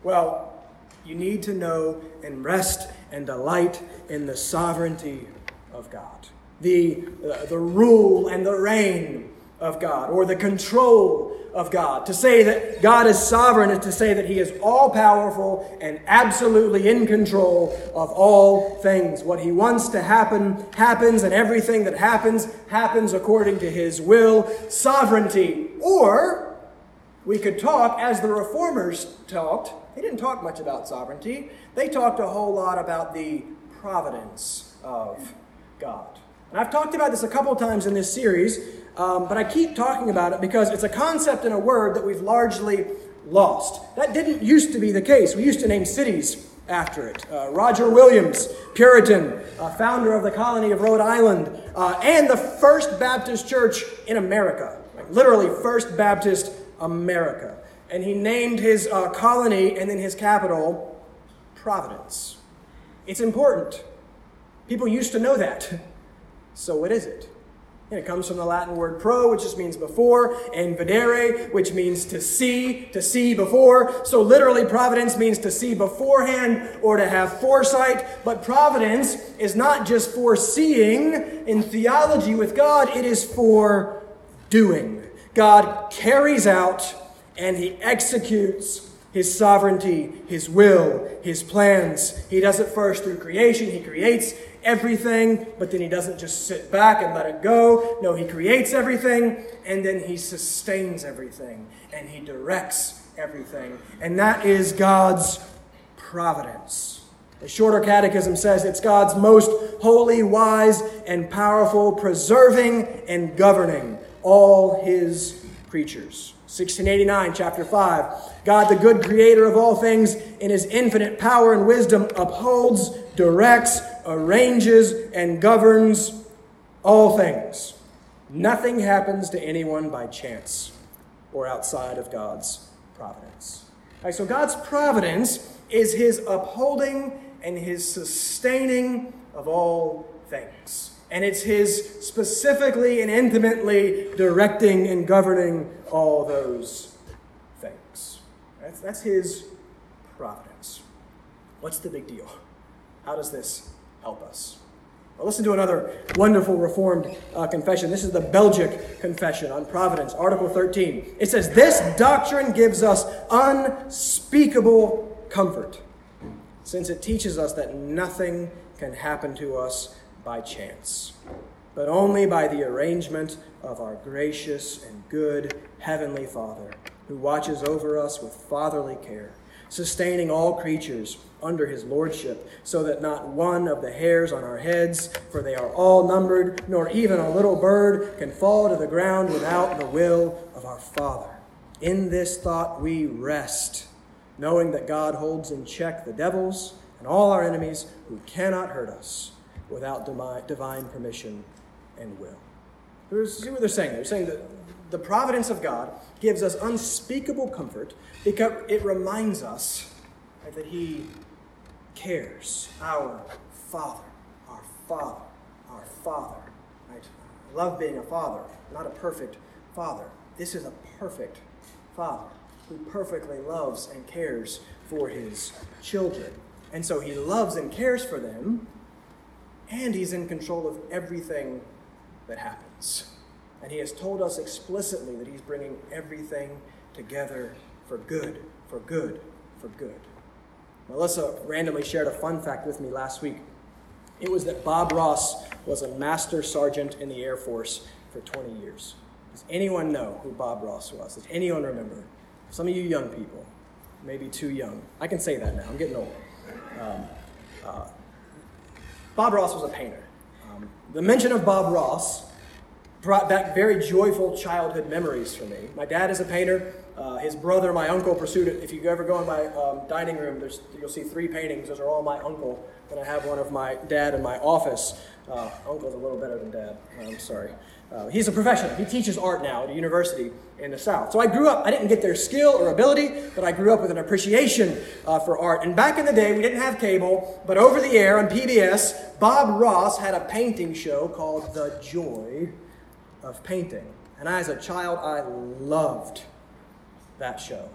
Well, you need to know and rest and delight in the sovereignty of God, the, uh, the rule and the reign of God, or the control of God. To say that God is sovereign is to say that He is all powerful and absolutely in control of all things. What He wants to happen happens, and everything that happens happens according to His will, sovereignty. Or we could talk as the reformers talked. They didn't talk much about sovereignty, they talked a whole lot about the providence of God. And I've talked about this a couple times in this series. Um, but I keep talking about it because it's a concept and a word that we've largely lost. That didn't used to be the case. We used to name cities after it. Uh, Roger Williams, Puritan, uh, founder of the colony of Rhode Island, uh, and the first Baptist church in America. Literally, First Baptist America. And he named his uh, colony and then his capital Providence. It's important. People used to know that. So, what is it? And it comes from the Latin word pro, which just means before, and vedere, which means to see, to see before. So literally, providence means to see beforehand or to have foresight. But providence is not just foreseeing in theology with God, it is for doing. God carries out and he executes his sovereignty, his will, his plans. He does it first through creation. He creates everything, but then he doesn't just sit back and let it go. No, he creates everything and then he sustains everything and he directs everything. And that is God's providence. The shorter catechism says it's God's most holy, wise, and powerful, preserving and governing all his creatures. 1689, chapter 5. God, the good creator of all things, in his infinite power and wisdom, upholds, directs, arranges, and governs all things. Nothing happens to anyone by chance or outside of God's providence. All right, so God's providence is his upholding and his sustaining of all things. And it's his specifically and intimately directing and governing all those things. That's, that's his providence. What's the big deal? How does this help us? Well, listen to another wonderful Reformed uh, confession. This is the Belgic Confession on Providence, Article 13. It says, This doctrine gives us unspeakable comfort, since it teaches us that nothing can happen to us by chance, but only by the arrangement of our gracious and good Heavenly Father, who watches over us with fatherly care, sustaining all creatures under his lordship, so that not one of the hairs on our heads, for they are all numbered, nor even a little bird can fall to the ground without the will of our Father. In this thought we rest, knowing that God holds in check the devils and all our enemies who cannot hurt us without divine permission and will. See what they're saying? They're saying that the providence of God gives us unspeakable comfort because it reminds us right, that He cares. Our Father, our Father, our Father. Right? I love being a father, not a perfect father. This is a perfect Father who perfectly loves and cares for his children. And so he loves and cares for them, and he's in control of everything that happens. And he has told us explicitly that he's bringing everything together for good, for good, for good. Melissa randomly shared a fun fact with me last week. It was that Bob Ross was a master sergeant in the Air Force for 20 years. Does anyone know who Bob Ross was? Does anyone remember? Some of you young people, maybe too young. I can say that now, I'm getting old. Um, uh, Bob Ross was a painter. Um, the mention of Bob Ross brought back very joyful childhood memories for me. My dad is a painter. Uh, his brother, my uncle, pursued it. If you ever go in my um, dining room, there's, you'll see three paintings. Those are all my uncle. And I have one of my dad in my office. Uh, uncle's a little better than dad. I'm sorry. Uh, he's a professional. He teaches art now at a university in the South. So I grew up, I didn't get their skill or ability, but I grew up with an appreciation uh, for art. And back in the day, we didn't have cable, but over the air on PBS, Bob Ross had a painting show called The Joy of Painting. And as a child, I loved that show.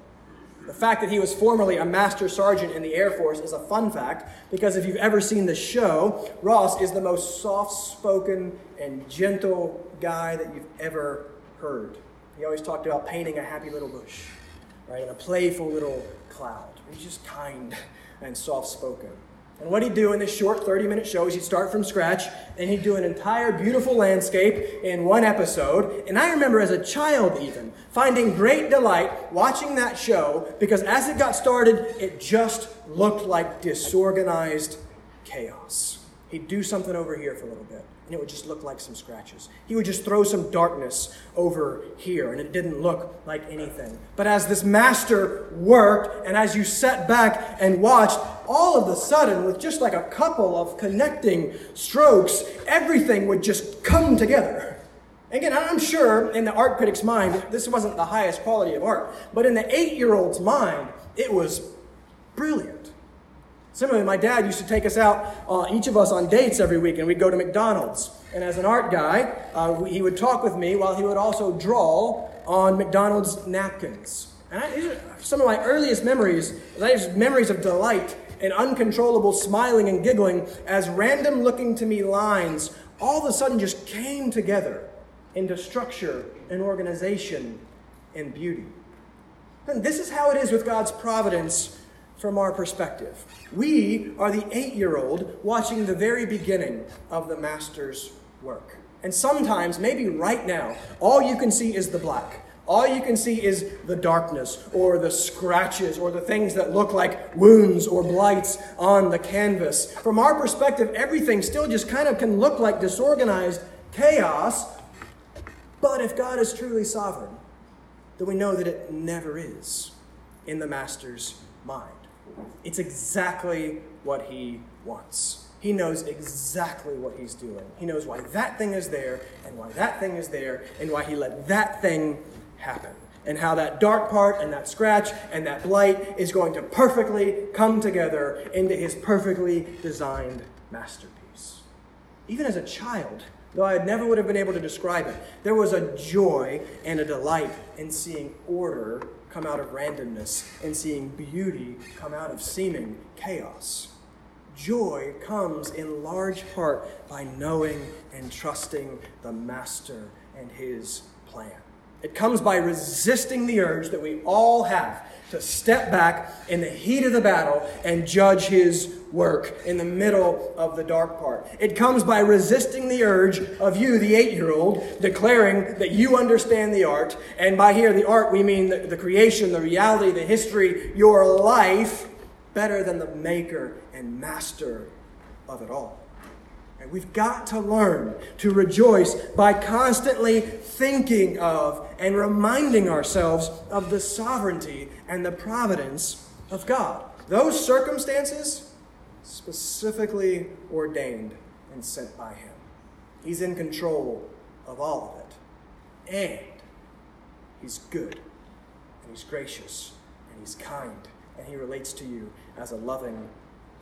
The fact that he was formerly a master sergeant in the Air Force is a fun fact because if you've ever seen the show, Ross is the most soft spoken and gentle guy that you've ever heard. He always talked about painting a happy little bush, right, and a playful little cloud. He's just kind and soft spoken. And what he'd do in this short 30 minute show is he'd start from scratch and he'd do an entire beautiful landscape in one episode. And I remember as a child, even, finding great delight watching that show because as it got started, it just looked like disorganized chaos. He'd do something over here for a little bit and it would just look like some scratches. He would just throw some darkness over here, and it didn't look like anything. But as this master worked, and as you sat back and watched, all of a sudden, with just like a couple of connecting strokes, everything would just come together. Again, I'm sure in the art critic's mind, this wasn't the highest quality of art, but in the eight year old's mind, it was brilliant. Similarly, my dad used to take us out, uh, each of us on dates every week, and we'd go to McDonald's. And as an art guy, uh, he would talk with me while he would also draw on McDonald's napkins. And I, these are some of my earliest memories, those memories of delight and uncontrollable smiling and giggling as random looking to me lines all of a sudden just came together into structure and organization and beauty. And this is how it is with God's providence from our perspective. We are the eight year old watching the very beginning of the Master's work. And sometimes, maybe right now, all you can see is the black. All you can see is the darkness or the scratches or the things that look like wounds or blights on the canvas. From our perspective, everything still just kind of can look like disorganized chaos. But if God is truly sovereign, then we know that it never is in the Master's mind. It's exactly what he wants. He knows exactly what he's doing. He knows why that thing is there, and why that thing is there, and why he let that thing happen. And how that dark part, and that scratch, and that blight is going to perfectly come together into his perfectly designed masterpiece. Even as a child, though I never would have been able to describe it, there was a joy and a delight in seeing order come out of randomness and seeing beauty come out of seeming chaos. Joy comes in large part by knowing and trusting the Master and His plan. It comes by resisting the urge that we all have to step back in the heat of the battle and judge his work in the middle of the dark part. It comes by resisting the urge of you, the eight year old, declaring that you understand the art. And by here, the art, we mean the, the creation, the reality, the history, your life, better than the maker and master of it all. And we've got to learn to rejoice by constantly thinking of and reminding ourselves of the sovereignty and the providence of God. Those circumstances specifically ordained and sent by Him. He's in control of all of it. And He's good, and He's gracious, and He's kind, and He relates to you as a loving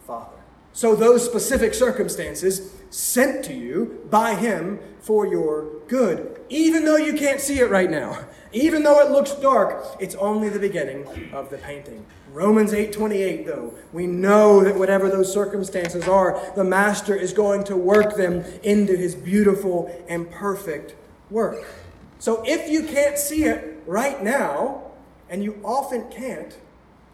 Father. So, those specific circumstances sent to you by Him for your good, even though you can't see it right now, even though it looks dark, it's only the beginning of the painting. Romans 8:28 though, we know that whatever those circumstances are, the master is going to work them into his beautiful and perfect work. So if you can't see it right now, and you often can't,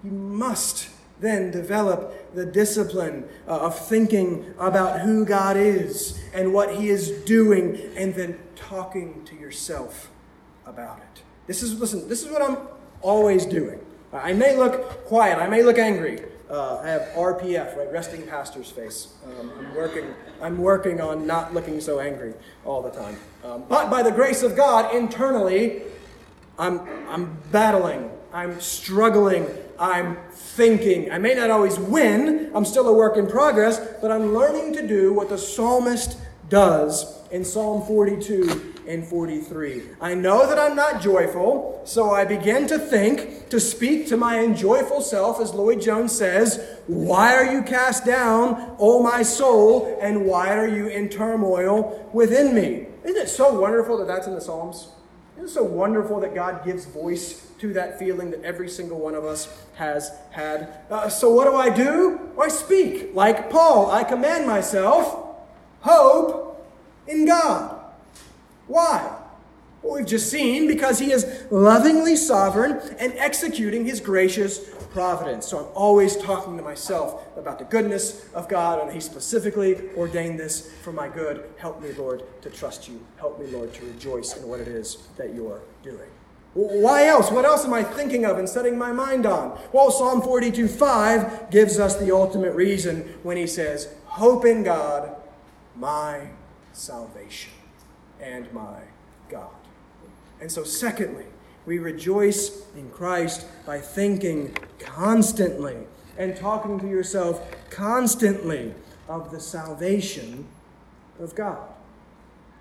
you must then develop the discipline uh, of thinking about who God is and what He is doing, and then talking to yourself about it. This is, listen, this is what I'm always doing. I may look quiet, I may look angry, Uh, I have RPF, right, resting pastor's face. Um, I'm working. I'm working on not looking so angry all the time. Um, but by the grace of God, internally, I'm I'm battling. I'm struggling. I'm thinking. I may not always win. I'm still a work in progress, but I'm learning to do what the psalmist does in Psalm 42 and 43. I know that I'm not joyful, so I begin to think, to speak to my unjoyful self, as Lloyd Jones says, Why are you cast down, O my soul, and why are you in turmoil within me? Isn't it so wonderful that that's in the Psalms? Isn't it so wonderful that God gives voice to that feeling that every single one of us has had? Uh, so, what do I do? I speak. Like Paul, I command myself, hope in God. Why? Well, we've just seen because he is lovingly sovereign and executing his gracious providence. So I'm always talking to myself about the goodness of God, and he specifically ordained this for my good. Help me, Lord, to trust you. Help me, Lord, to rejoice in what it is that you're doing. Why else? What else am I thinking of and setting my mind on? Well, Psalm 42 5 gives us the ultimate reason when he says, Hope in God, my salvation and my God. And so, secondly, we rejoice in Christ by thinking constantly and talking to yourself constantly of the salvation of God.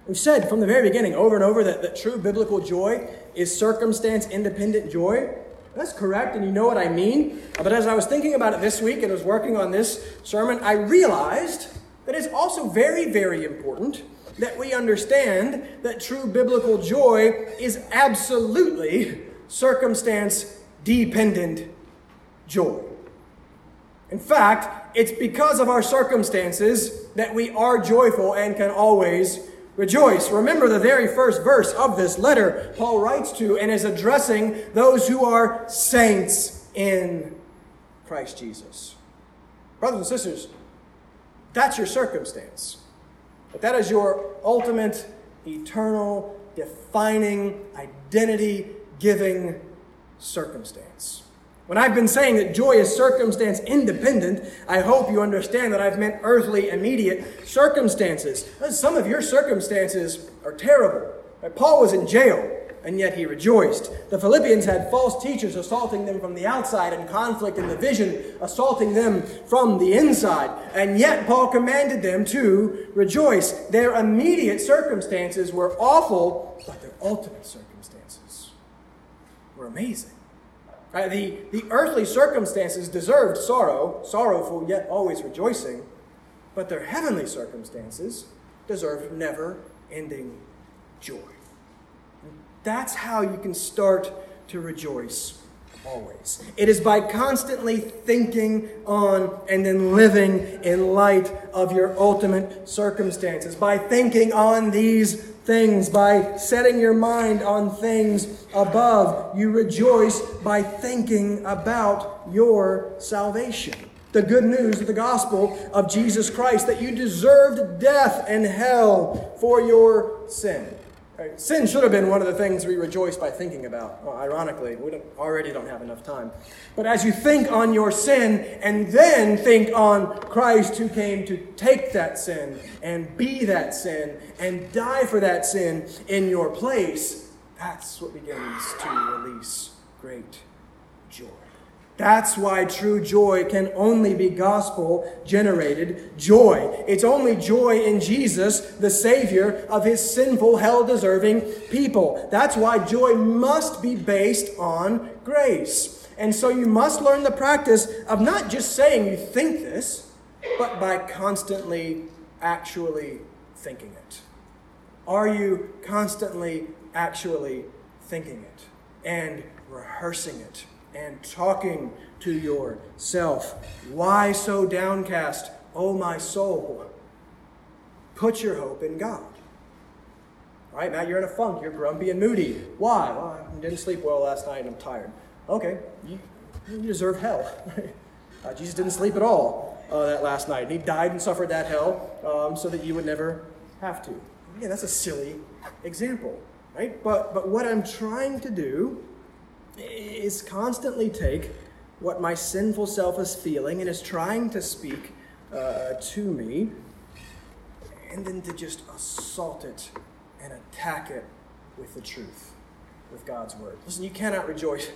We've said from the very beginning over and over that, that true biblical joy is circumstance independent joy. That's correct, and you know what I mean. But as I was thinking about it this week and was working on this sermon, I realized that it's also very, very important that we understand that true biblical joy is absolutely circumstance dependent joy. In fact, it's because of our circumstances that we are joyful and can always rejoice. Remember the very first verse of this letter Paul writes to and is addressing those who are saints in Christ Jesus. Brothers and sisters, that's your circumstance. But that is your ultimate, eternal, defining, identity giving circumstance. When I've been saying that joy is circumstance independent, I hope you understand that I've meant earthly, immediate circumstances. Uh, some of your circumstances are terrible. Uh, Paul was in jail and yet he rejoiced. The Philippians had false teachers assaulting them from the outside and conflict in the vision, assaulting them from the inside. And yet Paul commanded them to rejoice. Their immediate circumstances were awful, but their ultimate circumstances were amazing. Uh, the, the earthly circumstances deserved sorrow, sorrowful yet always rejoicing, but their heavenly circumstances deserved never ending joy. That's how you can start to rejoice always. It is by constantly thinking on and then living in light of your ultimate circumstances. By thinking on these things, by setting your mind on things above, you rejoice by thinking about your salvation. The good news of the gospel of Jesus Christ that you deserved death and hell for your sin. Sin should have been one of the things we rejoice by thinking about. Well, ironically, we don't, already don't have enough time. But as you think on your sin and then think on Christ who came to take that sin and be that sin and die for that sin in your place, that's what begins to release great joy. That's why true joy can only be gospel generated joy. It's only joy in Jesus, the Savior of his sinful, hell deserving people. That's why joy must be based on grace. And so you must learn the practice of not just saying you think this, but by constantly actually thinking it. Are you constantly actually thinking it and rehearsing it? And talking to yourself. Why so downcast, O my soul? Put your hope in God. All right, Matt, you're in a funk. You're grumpy and moody. Why? Well, I didn't sleep well last night and I'm tired. Okay, you, you deserve hell. uh, Jesus didn't sleep at all uh, that last night. And He died and suffered that hell um, so that you would never have to. Yeah, that's a silly example, right? But, but what I'm trying to do is constantly take what my sinful self is feeling and is trying to speak uh, to me, and then to just assault it and attack it with the truth, with God's word. Listen, you cannot rejoice.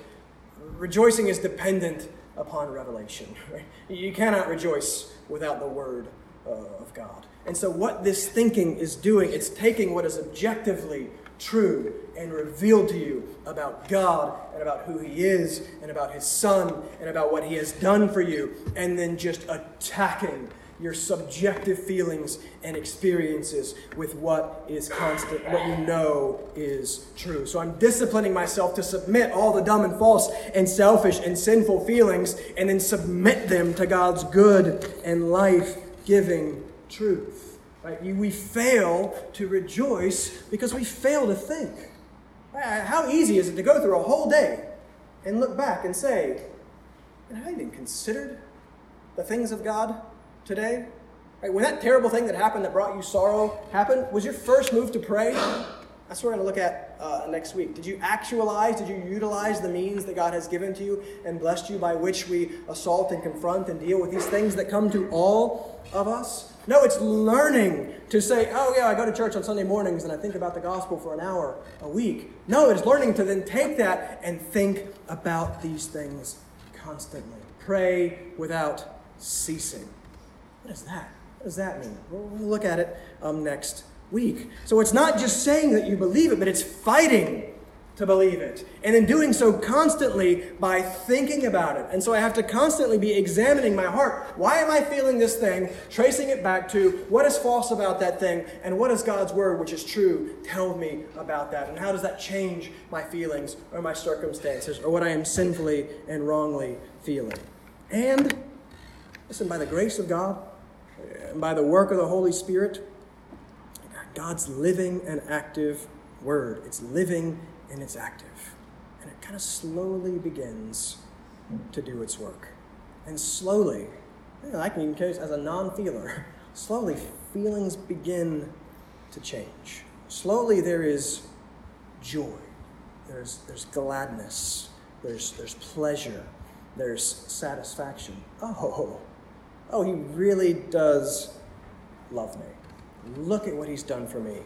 Rejoicing is dependent upon revelation. Right? You cannot rejoice without the word uh, of God. And so, what this thinking is doing, it's taking what is objectively true and revealed to you about God and about who He is and about His Son and about what He has done for you, and then just attacking your subjective feelings and experiences with what is constant, what you know is true. So I'm disciplining myself to submit all the dumb and false and selfish and sinful feelings and then submit them to God's good and life giving truth. Right? We fail to rejoice because we fail to think. How easy is it to go through a whole day and look back and say, I even considered the things of God? today? Right, when that terrible thing that happened that brought you sorrow happened, was your first move to pray? That's what we're going to look at uh, next week. Did you actualize, did you utilize the means that God has given to you and blessed you by which we assault and confront and deal with these things that come to all of us? No, it's learning to say, oh, yeah, I go to church on Sunday mornings and I think about the gospel for an hour a week. No, it's learning to then take that and think about these things constantly. Pray without ceasing. What is that? What does that mean? We'll look at it um, next week. So it's not just saying that you believe it, but it's fighting to believe it. And in doing so constantly by thinking about it. And so I have to constantly be examining my heart. Why am I feeling this thing? Tracing it back to what is false about that thing and what does God's word, which is true, tell me about that? And how does that change my feelings or my circumstances or what I am sinfully and wrongly feeling? And listen, by the grace of God, and by the work of the Holy Spirit, God's living and active word. It's living and it's active. And it kind of slowly begins to do its work. And slowly, I can even case as a non feeler, slowly feelings begin to change. Slowly there is joy, there's, there's gladness, there's, there's pleasure, there's satisfaction. Oh, oh, he really does love me. Look at what he's done for me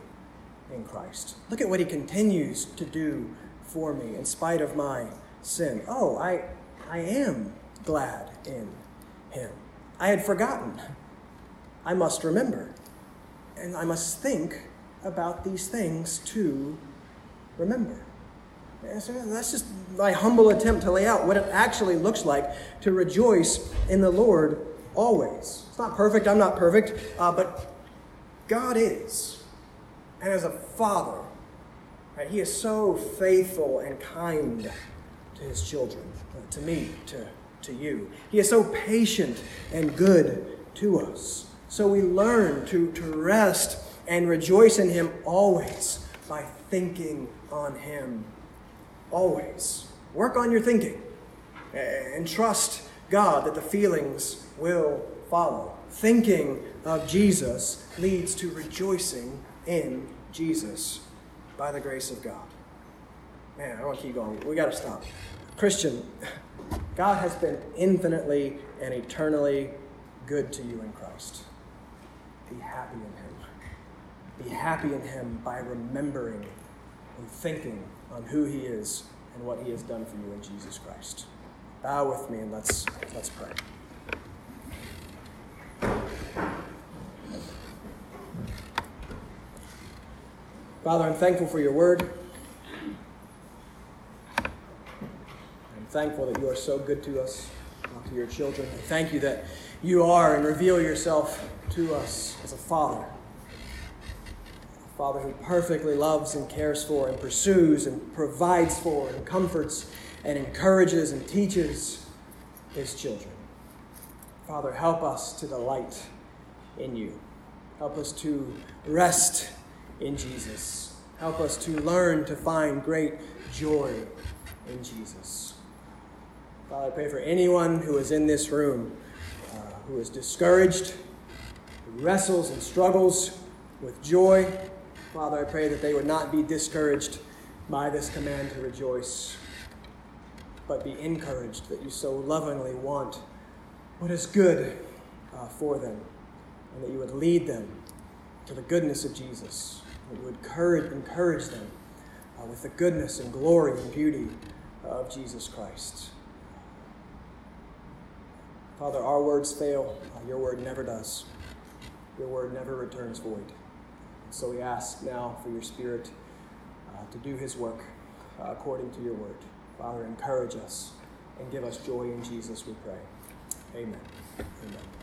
in Christ. Look at what he continues to do for me in spite of my sin. Oh, I, I am glad in him. I had forgotten. I must remember. And I must think about these things to remember. that's just my humble attempt to lay out what it actually looks like to rejoice in the Lord always. It's not perfect, I'm not perfect, uh, but God is. And as a father, right, he is so faithful and kind to his children, uh, to me, to, to you. He is so patient and good to us. So we learn to, to rest and rejoice in him always by thinking on him. Always. Work on your thinking and trust God that the feelings will follow. Thinking of Jesus leads to rejoicing in Jesus by the grace of God. Man, I want to keep going. We got to stop. Christian, God has been infinitely and eternally good to you in Christ. Be happy in Him. Be happy in Him by remembering and thinking on who He is and what He has done for you in Jesus Christ. Bow with me and let's, let's pray. Father, I'm thankful for your word. I'm thankful that you are so good to us, uh, to your children. I thank you that you are and reveal yourself to us as a father. A father who perfectly loves and cares for and pursues and provides for and comforts and encourages and teaches his children. Father, help us to delight in you. Help us to rest in Jesus. Help us to learn to find great joy in Jesus. Father, I pray for anyone who is in this room uh, who is discouraged, who wrestles and struggles with joy. Father, I pray that they would not be discouraged by this command to rejoice, but be encouraged, that you so lovingly want what is good uh, for them, and that you would lead them to the goodness of Jesus, you would encourage, encourage them uh, with the goodness and glory and beauty of Jesus Christ. Father, our words fail, uh, your word never does. Your word never returns void. So we ask now for your Spirit uh, to do his work uh, according to your word. Father, encourage us and give us joy in Jesus, we pray. Amen. Amen.